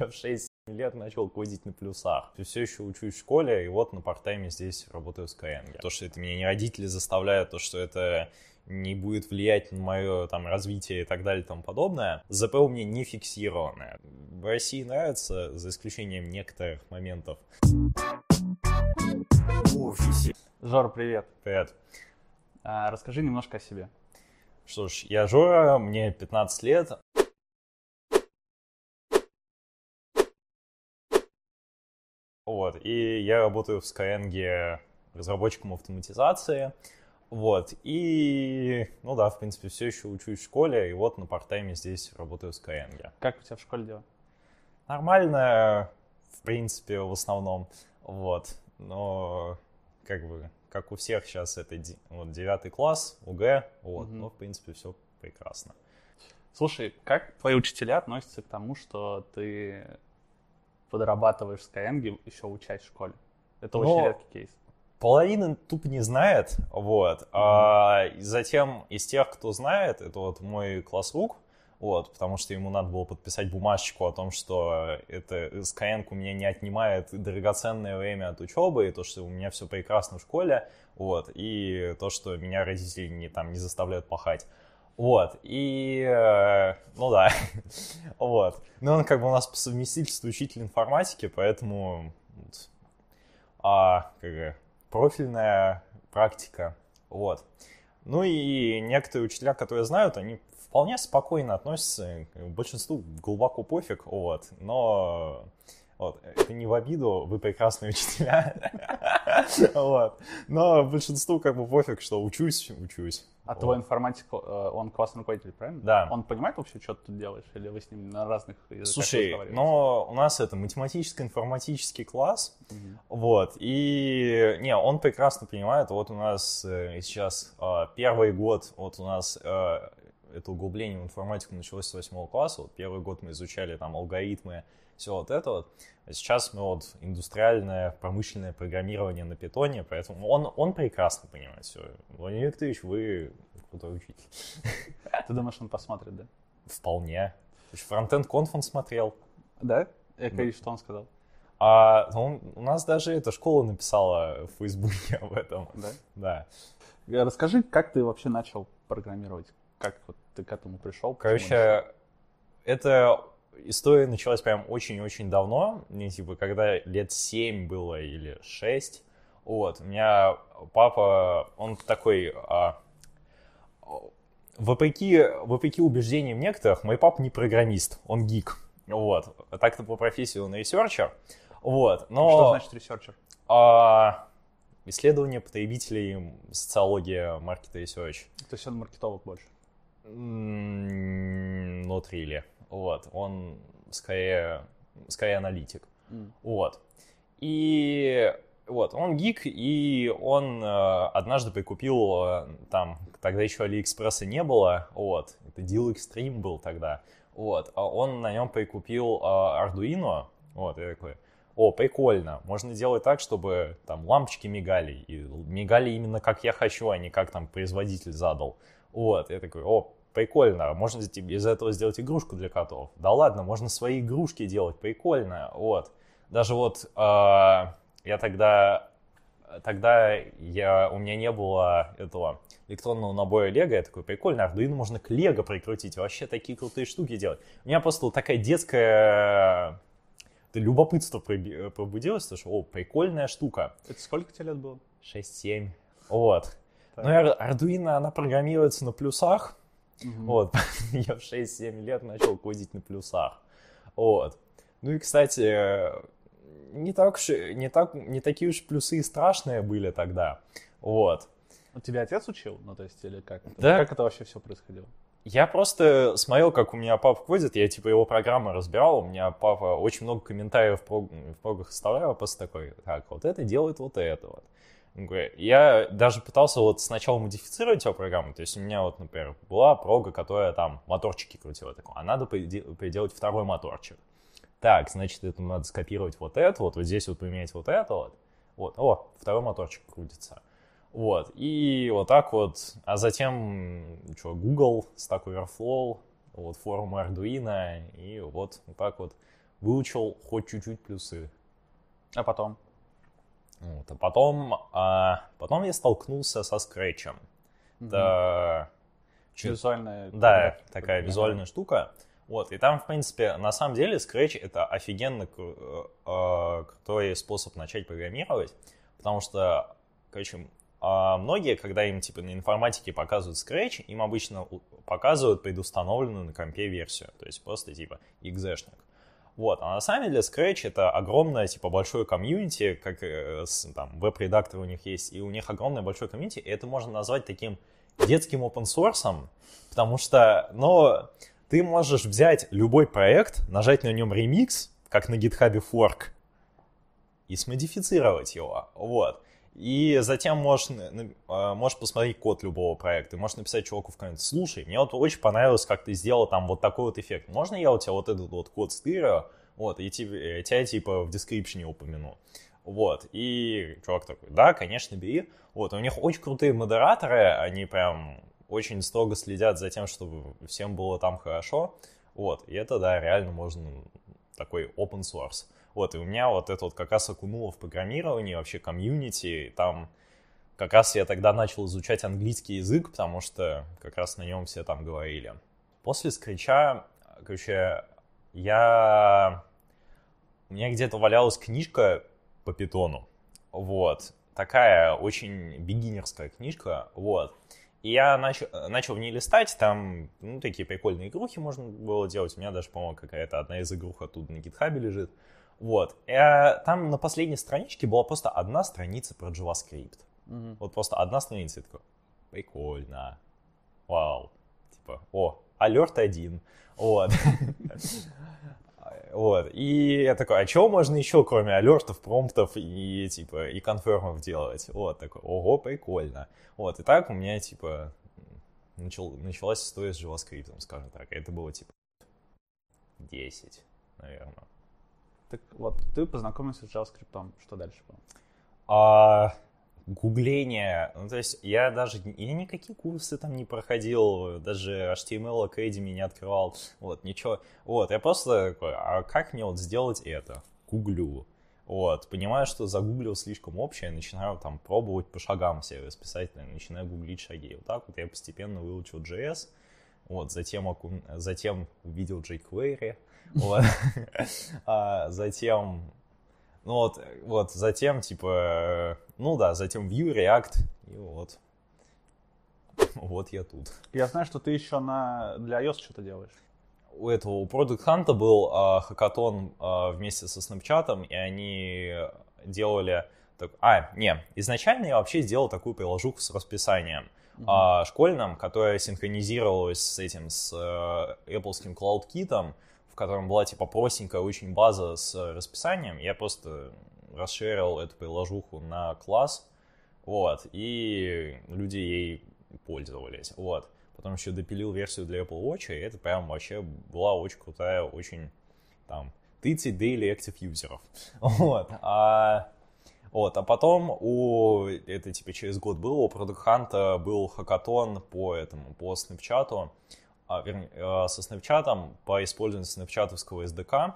Я в 6 лет начал кодить на плюсах. Все еще учусь в школе, и вот на партайме здесь работаю в Skyeng. То, что это меня не родители заставляют, то, что это не будет влиять на мое там развитие и так далее и тому подобное. ЗП у меня не фиксированное. В России нравится, за исключением некоторых моментов. Офисе. Жор, привет. Привет. А, расскажи немножко о себе. Что ж, я Жора, мне 15 лет. Вот, и я работаю в Skyeng разработчиком автоматизации. Вот, и, ну да, в принципе, все еще учусь в школе, и вот на партайме здесь работаю в Skyeng. Как у тебя в школе дела? Нормально, в принципе, в основном, вот, но как бы, как у всех сейчас, это вот девятый класс, УГ, вот, угу. но, в принципе, все прекрасно. Слушай, как твои учителя относятся к тому, что ты подрабатываешь в Skyeng, еще учась в школе? Это Но очень редкий кейс. Половина тупо не знает, вот. Mm-hmm. А затем из тех, кто знает, это вот мой класс рук, вот, потому что ему надо было подписать бумажечку о том, что это Skyeng у меня не отнимает драгоценное время от учебы, и то, что у меня все прекрасно в школе, вот, и то, что меня родители не, там, не заставляют пахать. Вот, и, э, ну да, вот. Ну, он как бы у нас по совместительству учитель информатики, поэтому а, как бы, профильная практика, вот. Ну и некоторые учителя, которые знают, они вполне спокойно относятся, большинству глубоко пофиг, вот, но вот. Это не в обиду, вы прекрасные учителя. вот. Но большинству как бы пофиг, что учусь, учусь. А вот. твой информатик, э, он классный руководитель, правильно? Да. Он понимает вообще, что ты тут делаешь? Или вы с ним на разных языках Слушай, но у нас это математическо-информатический класс, угу. вот, и, не, он прекрасно понимает, вот у нас э, сейчас э, первый год, вот у нас это углубление в информатику началось с восьмого класса, вот первый год мы изучали там алгоритмы, все вот это вот. А сейчас мы вот индустриальное, промышленное программирование на питоне, поэтому он, он прекрасно понимает все. Владимир Викторович, вы крутой учитель. Ты думаешь, он посмотрит, да? Вполне. Фронтенд конф он смотрел. Да? Я, да. что он сказал? А он, у нас даже эта школа написала в Фейсбуке об этом. Да? Да. Расскажи, как ты вообще начал программировать? Как вот ты к этому пришел? Короче, это история началась прям очень-очень давно, мне типа когда лет 7 было или 6. Вот, у меня папа, он такой, а, вопреки, вопреки убеждениям некоторых, мой папа не программист, он гик. Вот, так-то по профессии он researcher. Вот, но... Что значит researcher? А, исследование потребителей, социология, market research. То есть он маркетолог больше? Not really. Вот, он скорее, скорее аналитик. Mm. Вот. И вот, он гик, и он э, однажды прикупил, э, там, тогда еще Алиэкспресса не было, вот, это Deal Extreme был тогда, вот, а он на нем прикупил э, Arduino, вот, и такой, о, прикольно, можно делать так, чтобы там лампочки мигали, и мигали именно как я хочу, а не как там производитель задал, вот, я такой, о, прикольно, можно из этого сделать игрушку для котов. Да ладно, можно свои игрушки делать, прикольно, вот. Даже вот э, я тогда, тогда я, у меня не было этого электронного набора Лего, я такой, прикольно, Arduino можно к Лего прикрутить, вообще такие крутые штуки делать. У меня просто такая детская любопытство пробудилось, что, о, прикольная штука. Это сколько тебе лет было? 6-7. Вот. Так. Но Arduino, она программируется на плюсах, Угу. Вот, я в 6-7 лет начал кодить на плюсах. Вот. Ну и, кстати, не, так уж, не, так, не такие уж плюсы и страшные были тогда. Вот. У тебя отец учил? Ну, то есть, или как? Да. Как это вообще все происходило? Я просто смотрел, как у меня папа кодит, я типа его программы разбирал, у меня папа очень много комментариев в прогах оставлял, просто такой, так, вот это делает вот это вот. Я даже пытался вот сначала модифицировать его программу, то есть у меня вот, например, была прога, которая там моторчики крутила, такой, а надо приделать второй моторчик. Так, значит, это надо скопировать вот это, вот, вот здесь вот поменять вот это вот. Вот, о, второй моторчик крутится. Вот, и вот так вот, а затем, что, Google, Stack Overflow, вот, форум Arduino, и вот, вот так вот выучил хоть чуть-чуть плюсы. А потом? Вот, а потом, а, потом я столкнулся со скретчем. Это... Визуальная... Да, такая визуальная штука. Вот, и там, в принципе, на самом деле Scratch это офигенно кру- э, крутой способ начать программировать, потому что, короче, э, многие, когда им типа на информатике показывают Scratch, им обычно показывают предустановленную на компе версию, то есть просто типа exешник. Вот, а на самом деле Scratch это огромное, типа, большое комьюнити, как э, там, веб-редактор у них есть, и у них огромное большое комьюнити, и это можно назвать таким детским open source, потому что, но ты можешь взять любой проект, нажать на нем ремикс, как на GitHub fork, и смодифицировать его, вот. И затем можешь, э, можешь посмотреть код любого проекта, можешь написать чуваку в комменте, слушай, мне вот очень понравилось, как ты сделал там вот такой вот эффект, можно я у тебя вот этот вот код стырю, вот, и тебе, э, тебя типа в дескрипшене упомяну. Вот, и чувак такой, да, конечно, бери. Вот, у них очень крутые модераторы, они прям очень строго следят за тем, чтобы всем было там хорошо. Вот, и это, да, реально можно такой open source. Вот, и у меня вот это вот как раз окунуло в программирование, вообще комьюнити, там как раз я тогда начал изучать английский язык, потому что как раз на нем все там говорили. После скретча, короче, я... У меня где-то валялась книжка по питону. Вот. Такая очень бигинерская книжка. Вот. И я начал, начал в ней листать, там, ну, такие прикольные игрухи можно было делать. У меня даже, по-моему, какая-то одна из игрух оттуда на гитхабе лежит. Вот. А, там на последней страничке была просто одна страница про JavaScript. Мгм. Вот просто одна страница, я такой, прикольно, вау, типа, о, алерт один, вот. Вот, и я такой, а чего можно еще, кроме алертов, промптов и, типа, и конфермов делать? Вот, такой, ого, прикольно. Вот, и так у меня, типа, начал, началась история с JavaScript, скажем так. Это было, типа, 10, наверное. Так вот, ты познакомился с JavaScript. Что дальше было? А, гугление, ну, то есть я даже, я никакие курсы там не проходил, даже HTML Academy не открывал, вот, ничего, вот, я просто такой, а как мне вот сделать это? Гуглю, вот, понимаю, что загуглил слишком общее, начинаю там пробовать по шагам себе расписать, начинаю гуглить шаги, вот так вот я постепенно выучил JS, вот, затем, затем увидел jQuery, вот, А затем ну вот, вот, затем, типа, ну да, затем Vue, React, и вот. Вот я тут. Я знаю, что ты еще на... для iOS что-то делаешь. У этого, у Product Hunt был а, хакатон а, вместе со Snapchat, и они делали... Так, а, не, изначально я вообще сделал такую приложуху с расписанием а, школьным, которая синхронизировалась с этим, с э, Apple Cloud Kit, котором была типа простенькая очень база с расписанием. Я просто расширил эту приложуху на класс, вот, и люди ей пользовались, вот. Потом еще допилил версию для Apple Watch, и это прям вообще была очень крутая, очень там 30 daily active юзеров, вот. А, вот, а потом у, это типа через год было, у Product Hunt был хакатон по этому, по Snapchat, а, вернее, э, со Snapchat, по использованию снапчатовского SDK,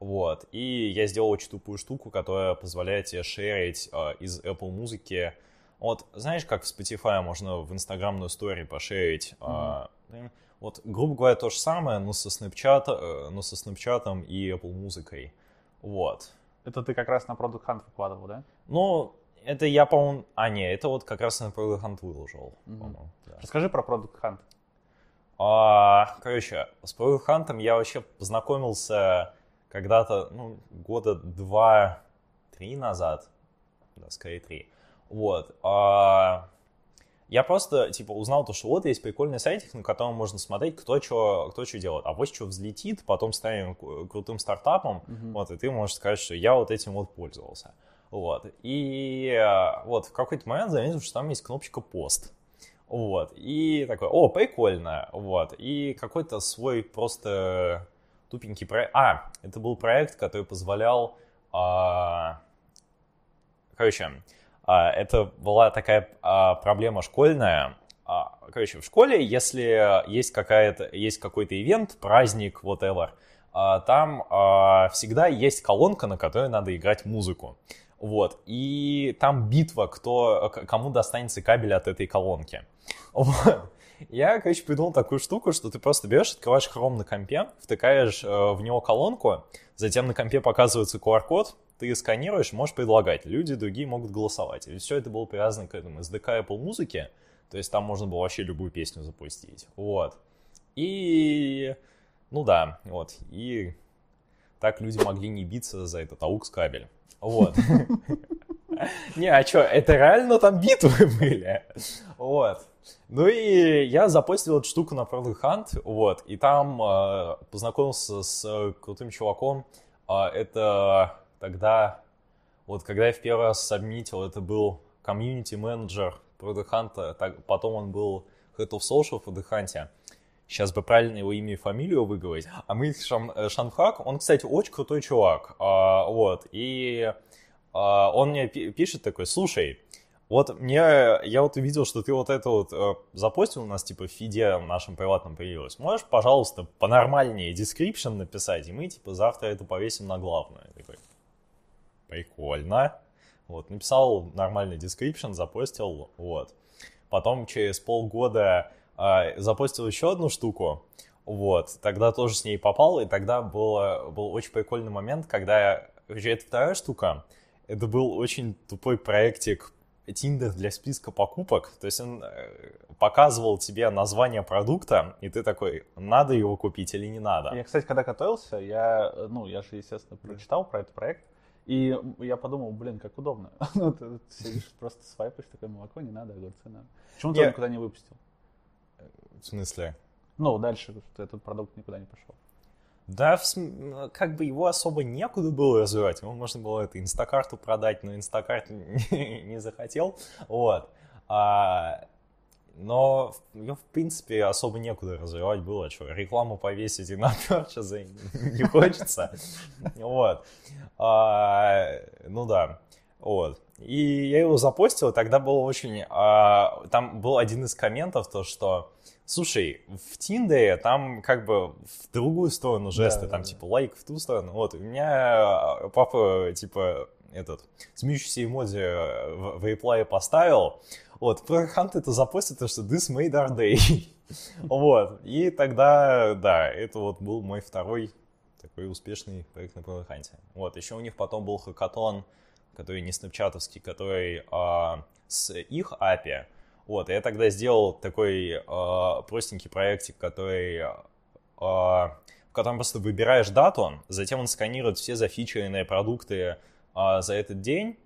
вот, и я сделал очень тупую штуку, которая позволяет тебе шерить э, из Apple музыки, вот, знаешь, как в Spotify можно в инстаграмную историю пошерить, э, вот, грубо говоря, то же самое, но со Snapchat, э, но со Snapchat и Apple музыкой, вот. Это ты как раз на Product Hunt выкладывал, да? Ну, это я, по-моему... А, не, это вот как раз на Product Hunt выложил, по-моему. да. Расскажи про Product Hunt. А, короче, с Product Hunt я вообще познакомился когда-то, ну, года два-три назад. Да, скорее три. Вот. А, я просто, типа, узнал то, что вот есть прикольный сайтик, на котором можно смотреть, кто что кто что делает. А вот что взлетит, потом станет кру- крутым стартапом, вот, и ты можешь сказать, что я вот этим вот пользовался. Вот. И а, вот в какой-то момент заметил, что там есть кнопочка пост. Вот. И такой, о, прикольно. Вот. И какой-то свой просто тупенький проект. А, это был проект, который позволял... а, Короче, а, это была такая а, проблема школьная. А, Короче, в школе, если есть какая-то, есть какой-то ивент, праздник, whatever, а, там а, всегда есть колонка, на которой надо играть музыку. Вот. И там битва, кто, кому достанется кабель от этой колонки. Я, короче, придумал такую штуку, что ты просто берешь, открываешь Chrome на компе, втыкаешь э, в него колонку, затем на компе показывается QR-код, ты сканируешь, можешь предлагать. Люди другие могут голосовать. И все это было привязано к этому SDK Apple музыки. То есть там можно было вообще любую песню запустить. Вот. И... Ну да, вот. И так люди могли не биться за этот AUX кабель. Вот. Не, а что, это реально там битвы были? Вот. Ну и я запостил эту штуку на Product Hunt, вот, и там э, познакомился с э, крутым чуваком. Э, это тогда, вот когда я в первый раз сабмитил, это был комьюнити менеджер Product Hunt, так, потом он был Head of Social в Product Hunt. Сейчас бы правильно его имя и фамилию выговорить. А мы Шан, э, Шанхак, он, кстати, очень крутой чувак. А, вот, и а, он мне пишет такой, слушай, вот мне, я вот увидел, что ты вот это вот э, запостил у нас, типа, в фиде нашем приватном появилось. Можешь, пожалуйста, понормальнее description написать, и мы, типа, завтра это повесим на главную. Я такой, прикольно. Вот, написал нормальный description, запостил, вот. Потом через полгода э, запостил еще одну штуку, вот, тогда тоже с ней попал, и тогда было, был очень прикольный момент, когда это вторая штука, это был очень тупой проектик Tinder для списка покупок. То есть он э, показывал тебе название продукта, и ты такой, надо его купить или не надо. Я, кстати, когда готовился, я, ну, я же, естественно, прочитал про этот проект, и я подумал, блин, как удобно. ну, ты сидишь, просто свайпаешь, такое молоко не надо, огурцы надо. Почему ты я... никуда не выпустил? В смысле? Ну, дальше этот продукт никуда не пошел. Да, как бы его особо некуда было развивать. Ему можно было это инстакарту продать, но инстакарт не захотел. Вот. А, но его, в принципе, особо некуда развивать было. Что, рекламу повесить и на перчезе не хочется. Вот. А, ну да. Вот. И я его запостил, тогда было очень... А, там был один из комментов, то, что Слушай, в Тиндере там как бы в другую сторону жесты, да, там да, типа лайк в ту сторону. Вот, у меня папа типа этот смеющийся эмодзи в, в реплае поставил. Вот, Хант это запостил, то что this made our day. вот, и тогда, да, это вот был мой второй такой успешный проект на Product Вот, еще у них потом был хакатон, который не снапчатовский, который а, с их API, вот, я тогда сделал такой э, простенький проектик, который, э, в котором просто выбираешь дату, затем он сканирует все зафичеренные продукты э, за этот день,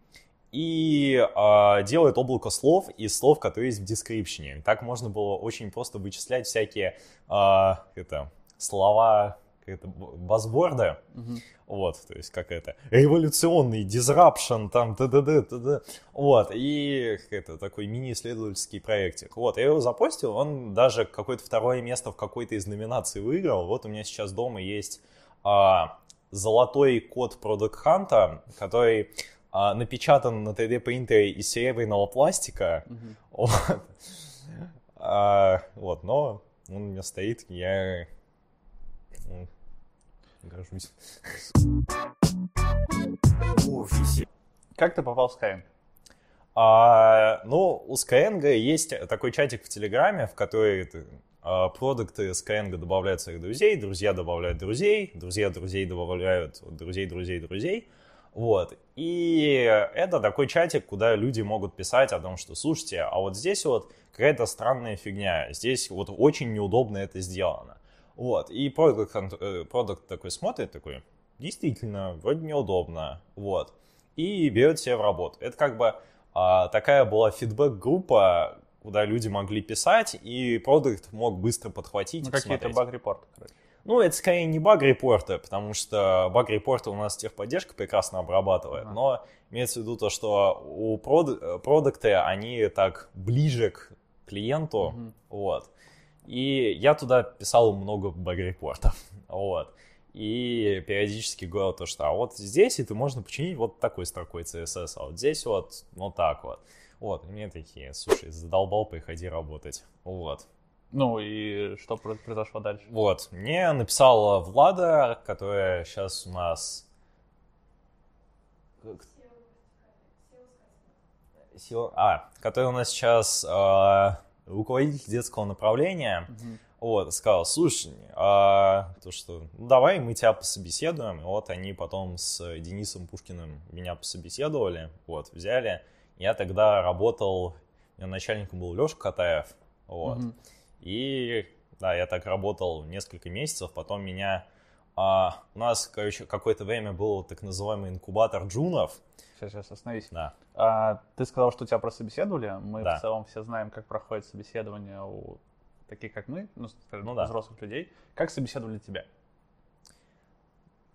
и э, делает облако слов из слов, которые есть в description. Так можно было очень просто вычислять всякие э, это, слова какая-то базворда, угу. вот, то есть как это, революционный, disruption, там, т.д. т.д. Вот, и это такой мини-исследовательский проектик. Вот, я его запостил, он даже какое-то второе место в какой-то из номинаций выиграл. Вот у меня сейчас дома есть а, золотой код Product Hunt, который а, напечатан на 3D принтере из серебряного пластика. Угу. Вот. А, вот, но он у меня стоит, я горжусь. Как ты попал в Skyeng? А, ну, у Skyeng есть такой чатик в Телеграме, в который а, продукты Skyeng добавляют своих друзей, друзья добавляют друзей, друзья друзей добавляют друзей, друзей, друзей. Вот. И это такой чатик, куда люди могут писать о том, что, слушайте, а вот здесь вот какая-то странная фигня, здесь вот очень неудобно это сделано. Вот, и продукт, э, продукт такой смотрит, такой, действительно, вроде неудобно, вот, и берет себя в работу. Это как бы а, такая была фидбэк-группа, куда люди могли писать, и продукт мог быстро подхватить. Ну, какие-то баг-репорты, короче. Ну, это скорее не баг-репорты, потому что баг-репорты у нас техподдержка прекрасно обрабатывает, ага. но имеется в виду то, что у прод- продукты, они так ближе к клиенту, угу. вот. И я туда писал много баг-репортов, вот. И периодически говорил то, что а вот здесь это можно починить вот такой строкой CSS, а вот здесь вот вот так вот. Вот, и мне такие, слушай, задолбал, приходи работать. Вот. Ну и что произошло дальше? Вот, мне написала Влада, которая сейчас у нас... Сила... А, которая у нас сейчас э, руководитель детского направления. Угу. Вот, сказал, слушай, а, то что, ну, давай мы тебя пособеседуем. И вот они потом с Денисом Пушкиным меня пособеседовали, вот, взяли. Я тогда работал, у меня начальником был Леша Катаев, вот. Угу. И, да, я так работал несколько месяцев, потом меня... А, у нас, короче, какое-то время был так называемый инкубатор джунов. Сейчас, остановись. Да. А, ты сказал, что тебя прособеседовали. Мы да. в целом все знаем, как проходит собеседование у таких, как мы, ну, скажем, ну, да. взрослых людей. Как собеседовали тебя?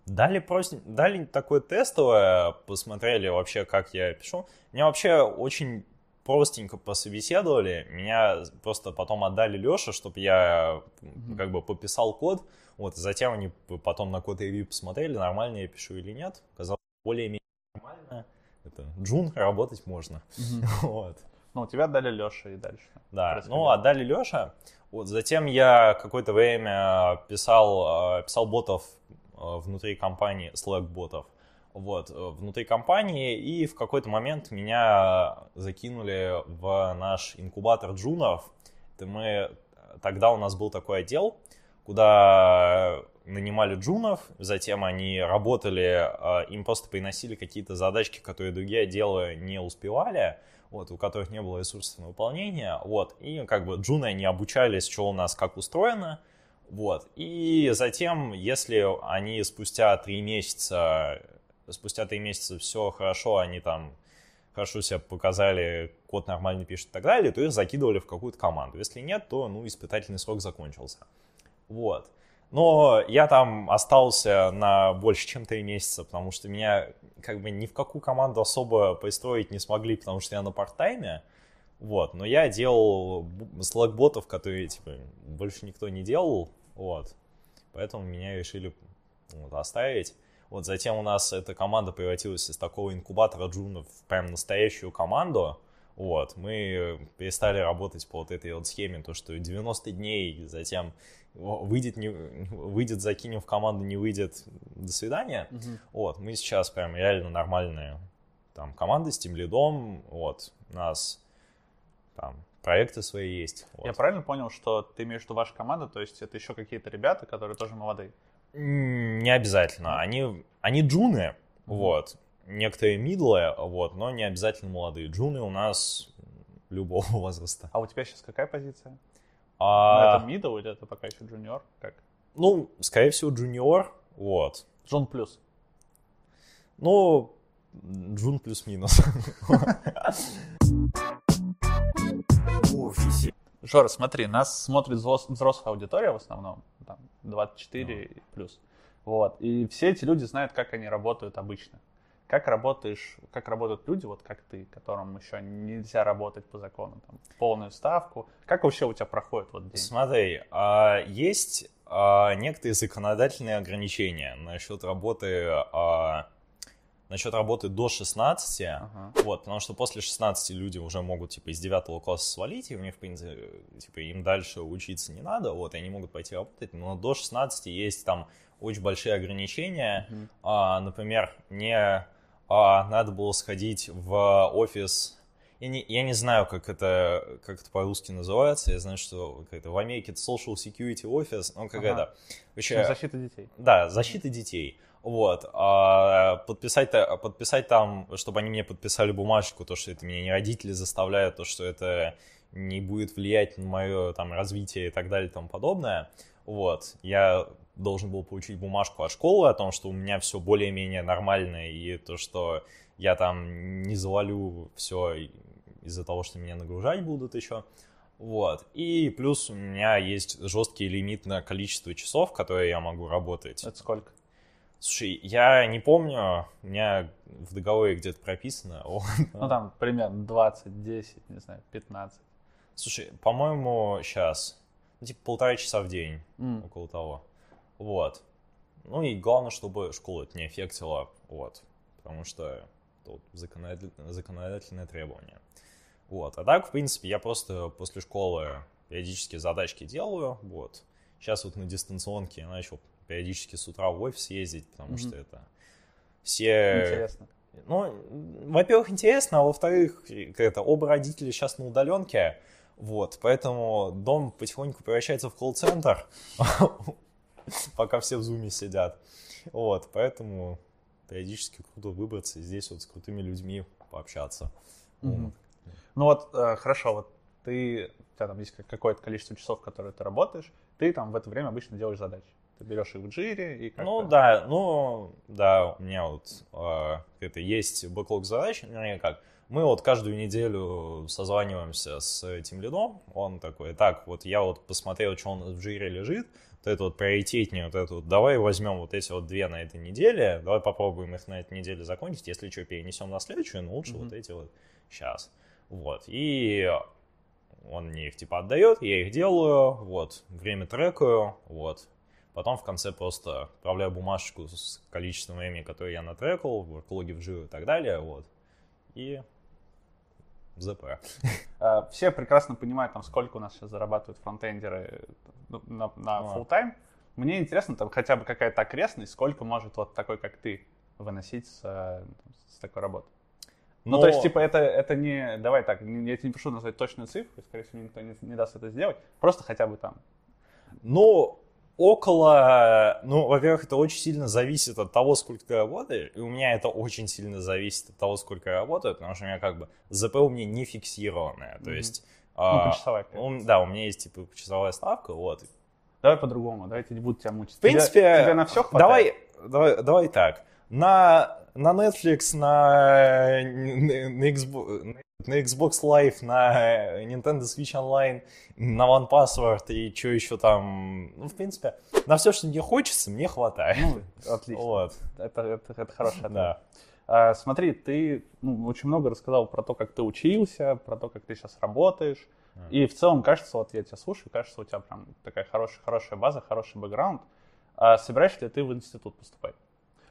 Дали, просто, дали такое тестовое, посмотрели вообще, как я пишу. Меня вообще очень простенько пособеседовали, меня просто потом отдали Леше, чтобы я mm-hmm. как бы пописал код, вот, затем они потом на код ревью посмотрели, нормально я пишу или нет, казалось более-менее нормально, это Джун, работать можно, mm-hmm. вот. Ну, тебя отдали Леша и дальше. Да, ну, отдали Леша, вот, затем я какое-то время писал, писал ботов э, внутри компании, Slack-ботов, вот, э, внутри компании, и в какой-то момент меня закинули в наш инкубатор джунов. Это мы, тогда у нас был такой отдел, куда нанимали джунов, затем они работали, э, им просто приносили какие-то задачки, которые другие отделы не успевали, вот, у которых не было ресурсов на выполнение, вот, и как бы джуны, они обучались, что у нас как устроено, вот, и затем, если они спустя три месяца спустя три месяца все хорошо, они там хорошо себя показали, код нормально пишет и так далее, то их закидывали в какую-то команду. Если нет, то, ну, испытательный срок закончился. Вот. Но я там остался на больше, чем три месяца, потому что меня как бы ни в какую команду особо пристроить не смогли, потому что я на парт-тайме. Вот, но я делал слэк-ботов, которые, типа, больше никто не делал, вот. Поэтому меня решили вот, оставить. Вот затем у нас эта команда превратилась из такого инкубатора джунов в прям настоящую команду. Вот, мы перестали работать по вот этой вот схеме, то, что 90 дней, затем выйдет, не, выйдет, закинем в команду, не выйдет, до свидания. Угу. Вот, мы сейчас прям реально нормальные там команды с тем лидом, вот, у нас там проекты свои есть. Вот. Я правильно понял, что ты имеешь в виду ваша команда, то есть это еще какие-то ребята, которые тоже молодые? Не обязательно. Они, они джуны, вот. Некоторые мидлы, вот, но не обязательно молодые. Джуны у нас любого возраста. А у тебя сейчас какая позиция? А... Это мидл или это пока еще джуниор? Как? Ну, скорее всего, джуниор, вот. Джун плюс. Ну, джун плюс-минус. Жора, смотри, нас смотрит взрослая аудитория в основном, там, 24 ну. плюс. Вот. И все эти люди знают, как они работают обычно. Как работаешь, как работают люди, вот как ты, которым еще нельзя работать по закону, там, полную ставку. Как вообще у тебя проходит вот день? Смотри, а, есть а, некоторые законодательные ограничения насчет работы а, насчет работы до 16, ага. вот, потому что после 16 люди уже могут, типа, из 9 класса свалить, и у них, в принципе, типа, им дальше учиться не надо, вот, и они могут пойти работать, но до 16 есть там очень большие ограничения, угу. а, например, мне а, надо было сходить в офис я не, я не знаю, как это, как это по-русски называется. Я знаю, что это, в Америке это Social Security Office, ну, как ага. это... защита детей. Да, защита детей. Вот, а подписать, подписать там, чтобы они мне подписали бумажку, то, что это меня не родители заставляют, то, что это не будет влиять на мое там развитие и так далее и тому подобное. Вот, я должен был получить бумажку от школы о том, что у меня все более-менее нормально, и то, что я там не завалю все из-за того, что меня нагружать будут еще. Вот. И плюс у меня есть жесткий лимит на количество часов, которые я могу работать. Это сколько? Слушай, я не помню, у меня в договоре где-то прописано. Ну там примерно 20, 10, не знаю, 15. Слушай, по-моему, сейчас, ну, типа полтора часа в день, mm. около того. Вот. Ну и главное, чтобы школа это не аффектила, вот. Потому что тут законодательное, законодательное требование. Вот. А так, в принципе, я просто после школы периодически задачки делаю, вот. Сейчас вот на дистанционке я начал периодически с утра в офис ездить, потому mm-hmm. что это все... Интересно. Ну, во-первых, интересно, а во-вторых, это оба родителя сейчас на удаленке, вот, поэтому дом потихоньку превращается в колл-центр, пока все в зуме сидят. Вот, поэтому периодически круто выбраться здесь вот с крутыми людьми пообщаться. Ну вот, э, хорошо, вот ты, у тебя там есть какое-то количество часов, которые ты работаешь, ты там в это время обычно делаешь задачи. Ты берешь их в джире и как Ну да, ну да, у меня вот э, это есть бэклог задач, вернее как, мы вот каждую неделю созваниваемся с этим лидом, он такой, так, вот я вот посмотрел, что он в жире лежит, вот это вот приоритетнее, вот это вот, давай возьмем вот эти вот две на этой неделе, давай попробуем их на этой неделе закончить, если что, перенесем на следующую, но лучше mm-hmm. вот эти вот сейчас. Вот, и он мне их типа отдает, я их делаю, вот, время трекаю, вот, Потом в конце просто отправляю бумажку с количеством времени, которое я натрекал, в worklog в и так далее, вот. И ЗП. А, все прекрасно понимают, там, сколько у нас сейчас зарабатывают фронтендеры ну, на, на full time. Мне интересно, там хотя бы какая-то окрестность, сколько может вот такой, как ты, выносить с, с такой работы. Но... Ну, то есть, типа, это, это не... Давай так, я тебе не прошу назвать точную цифру, скорее всего, никто не, не даст это сделать. Просто хотя бы там. Ну, около, ну, во-первых, это очень сильно зависит от того, сколько ты работаешь, и у меня это очень сильно зависит от того, сколько я работаю, потому что у меня как бы ЗП у меня не фиксированное, то mm-hmm. есть... Ну, а, почасовая. У, да, у меня есть, типа, часовая ставка, вот. Давай по-другому, давайте не буду тебя мучить. В принципе, тебя, тебя на все хватает? Давай, давай, давай так. На, на Netflix, на, на, Xbox, на Xbox Live, на Nintendo Switch Online, на One Password и что еще там. Ну, в принципе, на все, что мне хочется, мне хватает. Ну, отлично. Вот. Это, это, это хорошая Да. А, смотри, ты ну, очень много рассказал про то, как ты учился, про то, как ты сейчас работаешь. Mm. И в целом, кажется, вот я тебя слушаю, кажется, у тебя прям такая хорошая, хорошая база, хороший бэкграунд. А собираешься ли ты в институт поступать?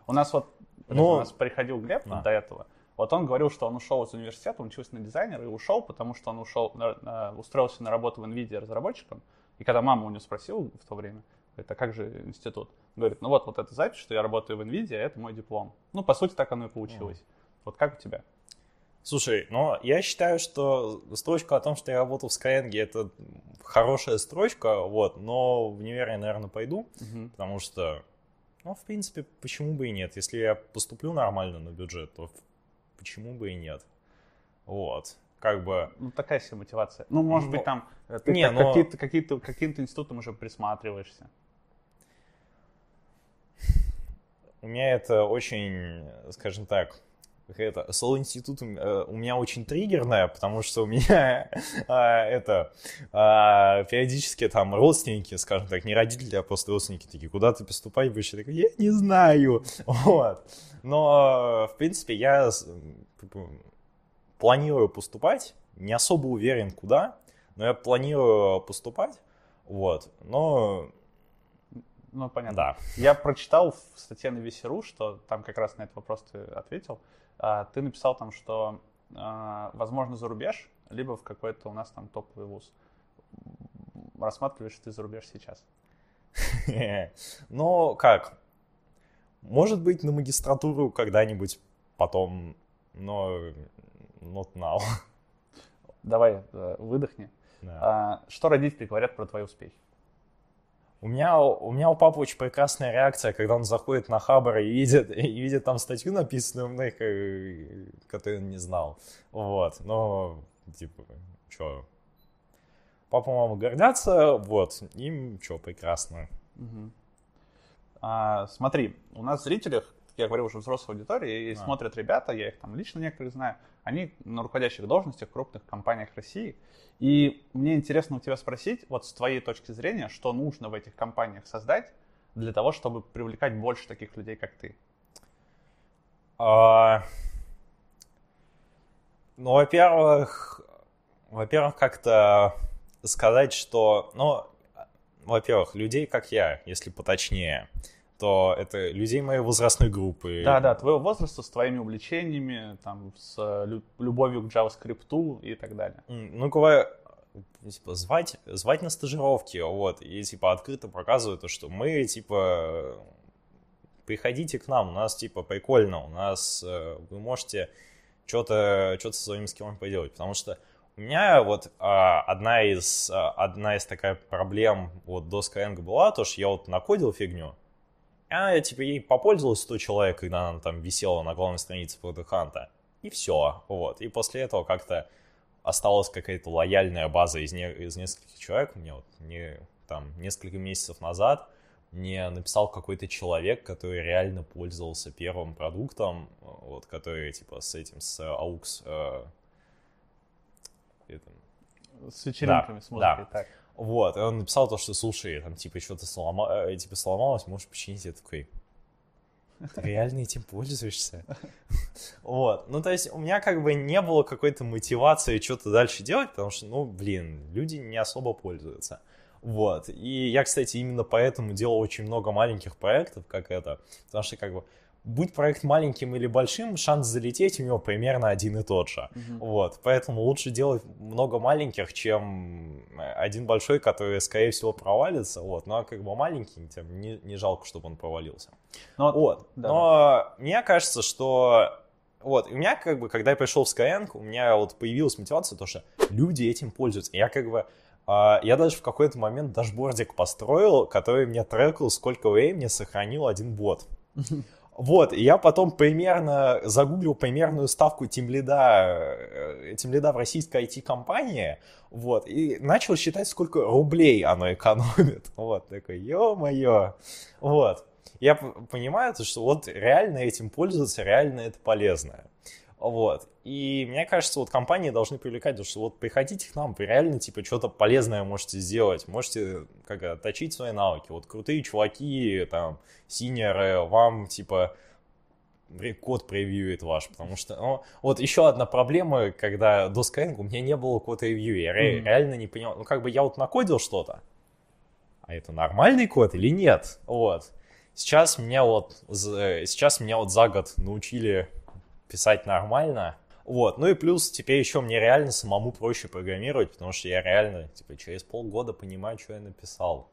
У нас вот ну, у нас приходил Глеб да. до этого. Вот он говорил, что он ушел из университета, он учился на дизайнера и ушел, потому что он ушел, устроился на работу в NVIDIA разработчиком. И когда мама у него спросила в то время, говорит, а как же институт? Говорит, ну вот, вот эта запись, что я работаю в NVIDIA, это мой диплом. Ну, по сути, так оно и получилось. Mm. Вот как у тебя? Слушай, ну, я считаю, что строчка о том, что я работал в Skyeng, это хорошая строчка, вот, но в универ я, наверное, пойду, mm-hmm. потому что, ну, в принципе, почему бы и нет? Если я поступлю нормально на бюджет, то почему бы и нет. Вот. Как бы... Ну, такая себе мотивация. Ну, может но... быть, там э, ты не, но... какие-то, какие-то, каким-то институтом уже присматриваешься. У меня это очень, скажем так, это слово институт э, у меня очень триггерное, потому что у меня а, это а, периодически там родственники, скажем так, не родители, а просто родственники такие, куда ты поступать будешь? Я такой, я не знаю. Вот. Но, в принципе, я планирую поступать, не особо уверен куда, но я планирую поступать, вот, но... Ну, понятно. Да. Я прочитал в статье на Весеру, что там как раз на этот вопрос ты ответил, ты написал там, что а, возможно за рубеж, либо в какой-то у нас там топовый вуз. Рассматриваешь ты за рубеж сейчас? Ну, как? Может быть, на магистратуру когда-нибудь потом, но not now. Давай, э, выдохни. Да. А, что родители говорят про твои успехи? У меня, у меня у папы очень прекрасная реакция, когда он заходит на Хабар и видит, и видит там статью, написанную мной, которую он не знал. Вот, но, типа, что, папа, мама гордятся, вот, им что, прекрасно. Угу. А, смотри, у нас в зрителях, я говорю уже взрослая аудитория, и а. смотрят ребята, я их там лично некоторых знаю, они на руководящих должностях в крупных компаниях России. И мне интересно у тебя спросить, вот с твоей точки зрения, что нужно в этих компаниях создать для того, чтобы привлекать больше таких людей, как ты? А... Ну, во-первых, во-первых, как-то сказать, что, ну, во-первых, людей, как я, если поточнее, то это людей моей возрастной группы. Да, да, твоего возраста с твоими увлечениями, там, с любовью к JavaScript и так далее. Ну, говоря, типа, звать, звать на стажировки, вот, и, типа, открыто показывают то, что мы, типа, приходите к нам, у нас, типа, прикольно, у нас, э, вы можете что-то что со своими скиллами поделать, потому что у меня вот а, одна из а, одна из такая проблем вот до Skyeng была, то, что я вот накодил фигню, а типа ей попользовалось 100 человек, когда она там висела на главной странице Product и все, вот, и после этого как-то осталась какая-то лояльная база из, не, из нескольких человек, мне вот не, там несколько месяцев назад мне написал какой-то человек, который реально пользовался первым продуктом, вот, который типа с этим, с AUX э, этом... С вечеринками, да, с музыкой, да. так. Вот, и он написал то, что, слушай, там, типа, что-то слома... Э, типа, сломалось, можешь починить. Я такой, ты реально этим пользуешься? Вот, ну, то есть, у меня как бы не было какой-то мотивации что-то дальше делать, потому что, ну, блин, люди не особо пользуются. Вот, и я, кстати, именно поэтому делал очень много маленьких проектов, как это, потому что, как бы, будь проект маленьким или большим, шанс залететь у него примерно один и тот же. Uh-huh. Вот, поэтому лучше делать много маленьких, чем один большой, который, скорее всего, провалится. Вот, ну а как бы маленький, тем не, не жалко, чтобы он провалился. Но, ну, вот, да. но мне кажется, что вот, у меня как бы, когда я пришел в Skyeng, у меня вот появилась мотивация, то что люди этим пользуются. Я как бы, э, я даже в какой-то момент дашбордик построил, который мне трекал, сколько времени сохранил один бот. Вот, и я потом примерно загуглил примерную ставку тимлида, тимлида э, в российской IT-компании, вот, и начал считать, сколько рублей оно экономит. Вот, такой, ё-моё. Вот. Я понимаю, что вот реально этим пользоваться, реально это полезно. Вот. И мне кажется, вот компании должны привлекать, потому что вот приходите к нам, вы реально, типа, что-то полезное можете сделать, можете, как точить свои навыки. Вот крутые чуваки, там, синеры, вам, типа, код превьюет ваш, потому что, ну, вот еще одна проблема, когда до Skyeng у меня не было код ревью, я mm-hmm. реально не понял, ну, как бы я вот накодил что-то, а это нормальный код или нет, вот. Сейчас меня вот, сейчас меня вот за год научили писать нормально. Вот, ну и плюс теперь еще мне реально самому проще программировать, потому что я реально, типа, через полгода понимаю, что я написал.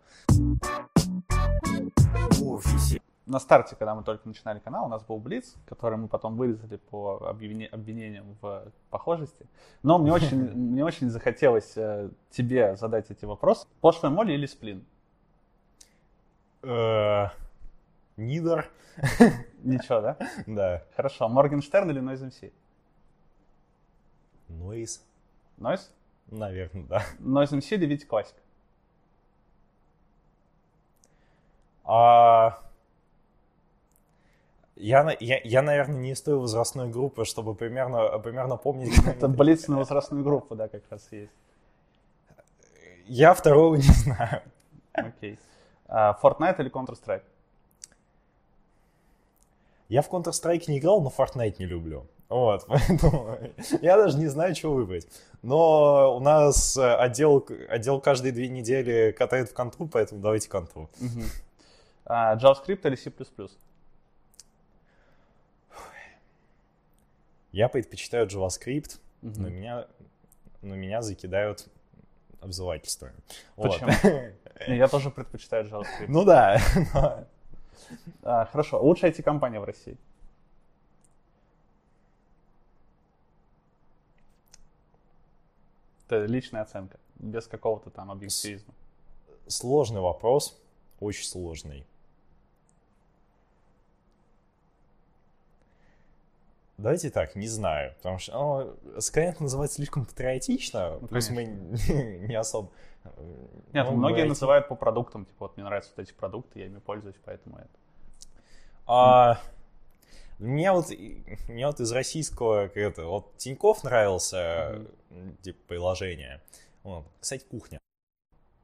На старте, когда мы только начинали канал, у нас был Блиц, который мы потом вырезали по обвинениям в похожести. Но мне очень, мне очень захотелось э, тебе задать эти вопросы. Пошлая моли или сплин? Нидер. Ничего, да? Да. Хорошо. Моргенштерн или Noise MC? Noise. Noise? Наверное, да. Noise MC или Витя Классик? А... Я, я, я, наверное, не из той возрастной группы, чтобы примерно, примерно помнить... Это блиц на возрастную группу, да, как раз есть. Я второго не знаю. Окей. Okay. Uh, Fortnite или Counter-Strike? Я в Counter-Strike не играл, но Fortnite не люблю. Вот, поэтому я даже не знаю, что выбрать. Но у нас э, отдел, отдел каждые две недели катает в контру, поэтому давайте контру. Uh-huh. Uh, JavaScript или C++? Я предпочитаю JavaScript, uh-huh. но, меня, но меня закидают обзывательствами. Почему? Вот. Я тоже предпочитаю JavaScript. Ну да. А, хорошо. Лучшая IT-компания в России? Это личная оценка, без какого-то там объективизма. Сложный вопрос, очень сложный. Давайте так, не знаю, потому что ну, Skynet называть слишком патриотично, ну, то есть мы не особо... Нет, ну, многие IT... называют по продуктам, типа вот мне нравятся вот эти продукты, я ими пользуюсь, поэтому это... А, мне вот, мне вот из российского, как это, вот Тиньков нравился, mm-hmm. типа, приложение. Вот, кстати, кухня.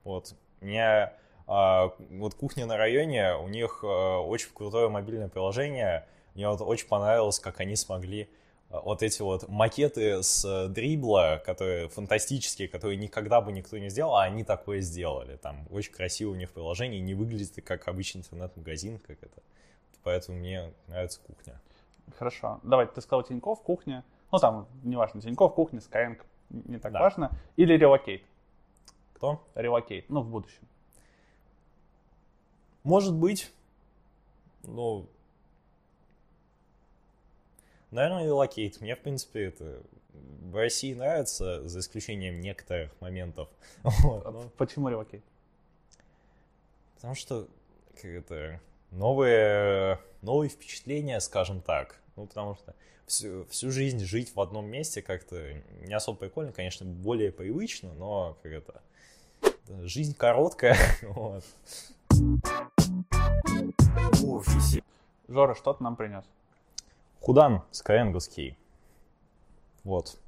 Вот, мне а, вот кухня на районе, у них а, очень крутое мобильное приложение. Мне вот очень понравилось, как они смогли а, вот эти вот макеты с дрибла, которые фантастические, которые никогда бы никто не сделал, а они такое сделали. Там очень красиво у них приложение, не выглядит как обычный интернет-магазин, как это поэтому мне нравится кухня. Хорошо. Давай, ты сказал Тиньков, кухня. Ну, там, неважно, Тиньков, кухня, Skyeng, не так да. важно. Или Relocate. Кто? Relocate, ну, в будущем. Может быть. Ну, наверное, релокейт. Мне, в принципе, это в России нравится, за исключением некоторых моментов. Вот, ну, Почему Relocate? потому что как это, новые, новые впечатления, скажем так. Ну, потому что всю, всю жизнь жить в одном месте как-то не особо прикольно, конечно, более привычно, но как это, жизнь короткая. Вот. Жора, что ты нам принес? Худан Скайенговский. Вот.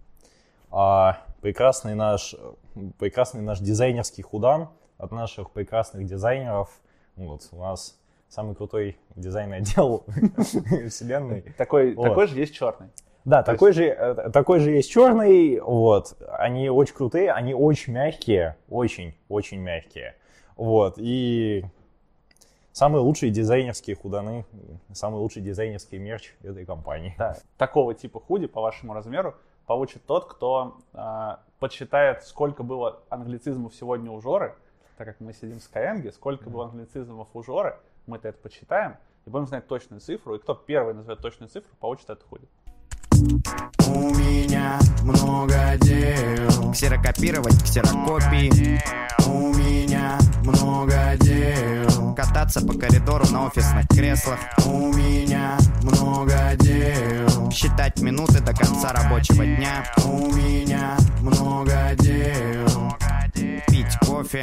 А, прекрасный наш, прекрасный наш дизайнерский худан от наших прекрасных дизайнеров. Вот, у нас самый крутой дизайнный отдел вселенной. Такой, Вот. такой же есть черный. Да, такой же, э, такой же есть черный, вот. Они очень крутые, они очень мягкие, очень, очень мягкие. Вот, и самые лучшие дизайнерские худаны, самый лучший дизайнерский мерч этой компании. Да, такого типа худи по вашему размеру получит тот, кто а, подсчитает, сколько было англицизмов сегодня у Жоры, так как мы сидим в Skyeng, сколько было англицизмов у Жоры, мы-то это подсчитаем, и будем знать точную цифру, и кто первый назовет точную цифру, получит это худи. У меня много дел. Ксерокопировать, ксерокопии У меня много дел. Кататься по коридору на офисных креслах У меня много дел. Считать минуты до конца рабочего дня У меня много дел. Пить кофе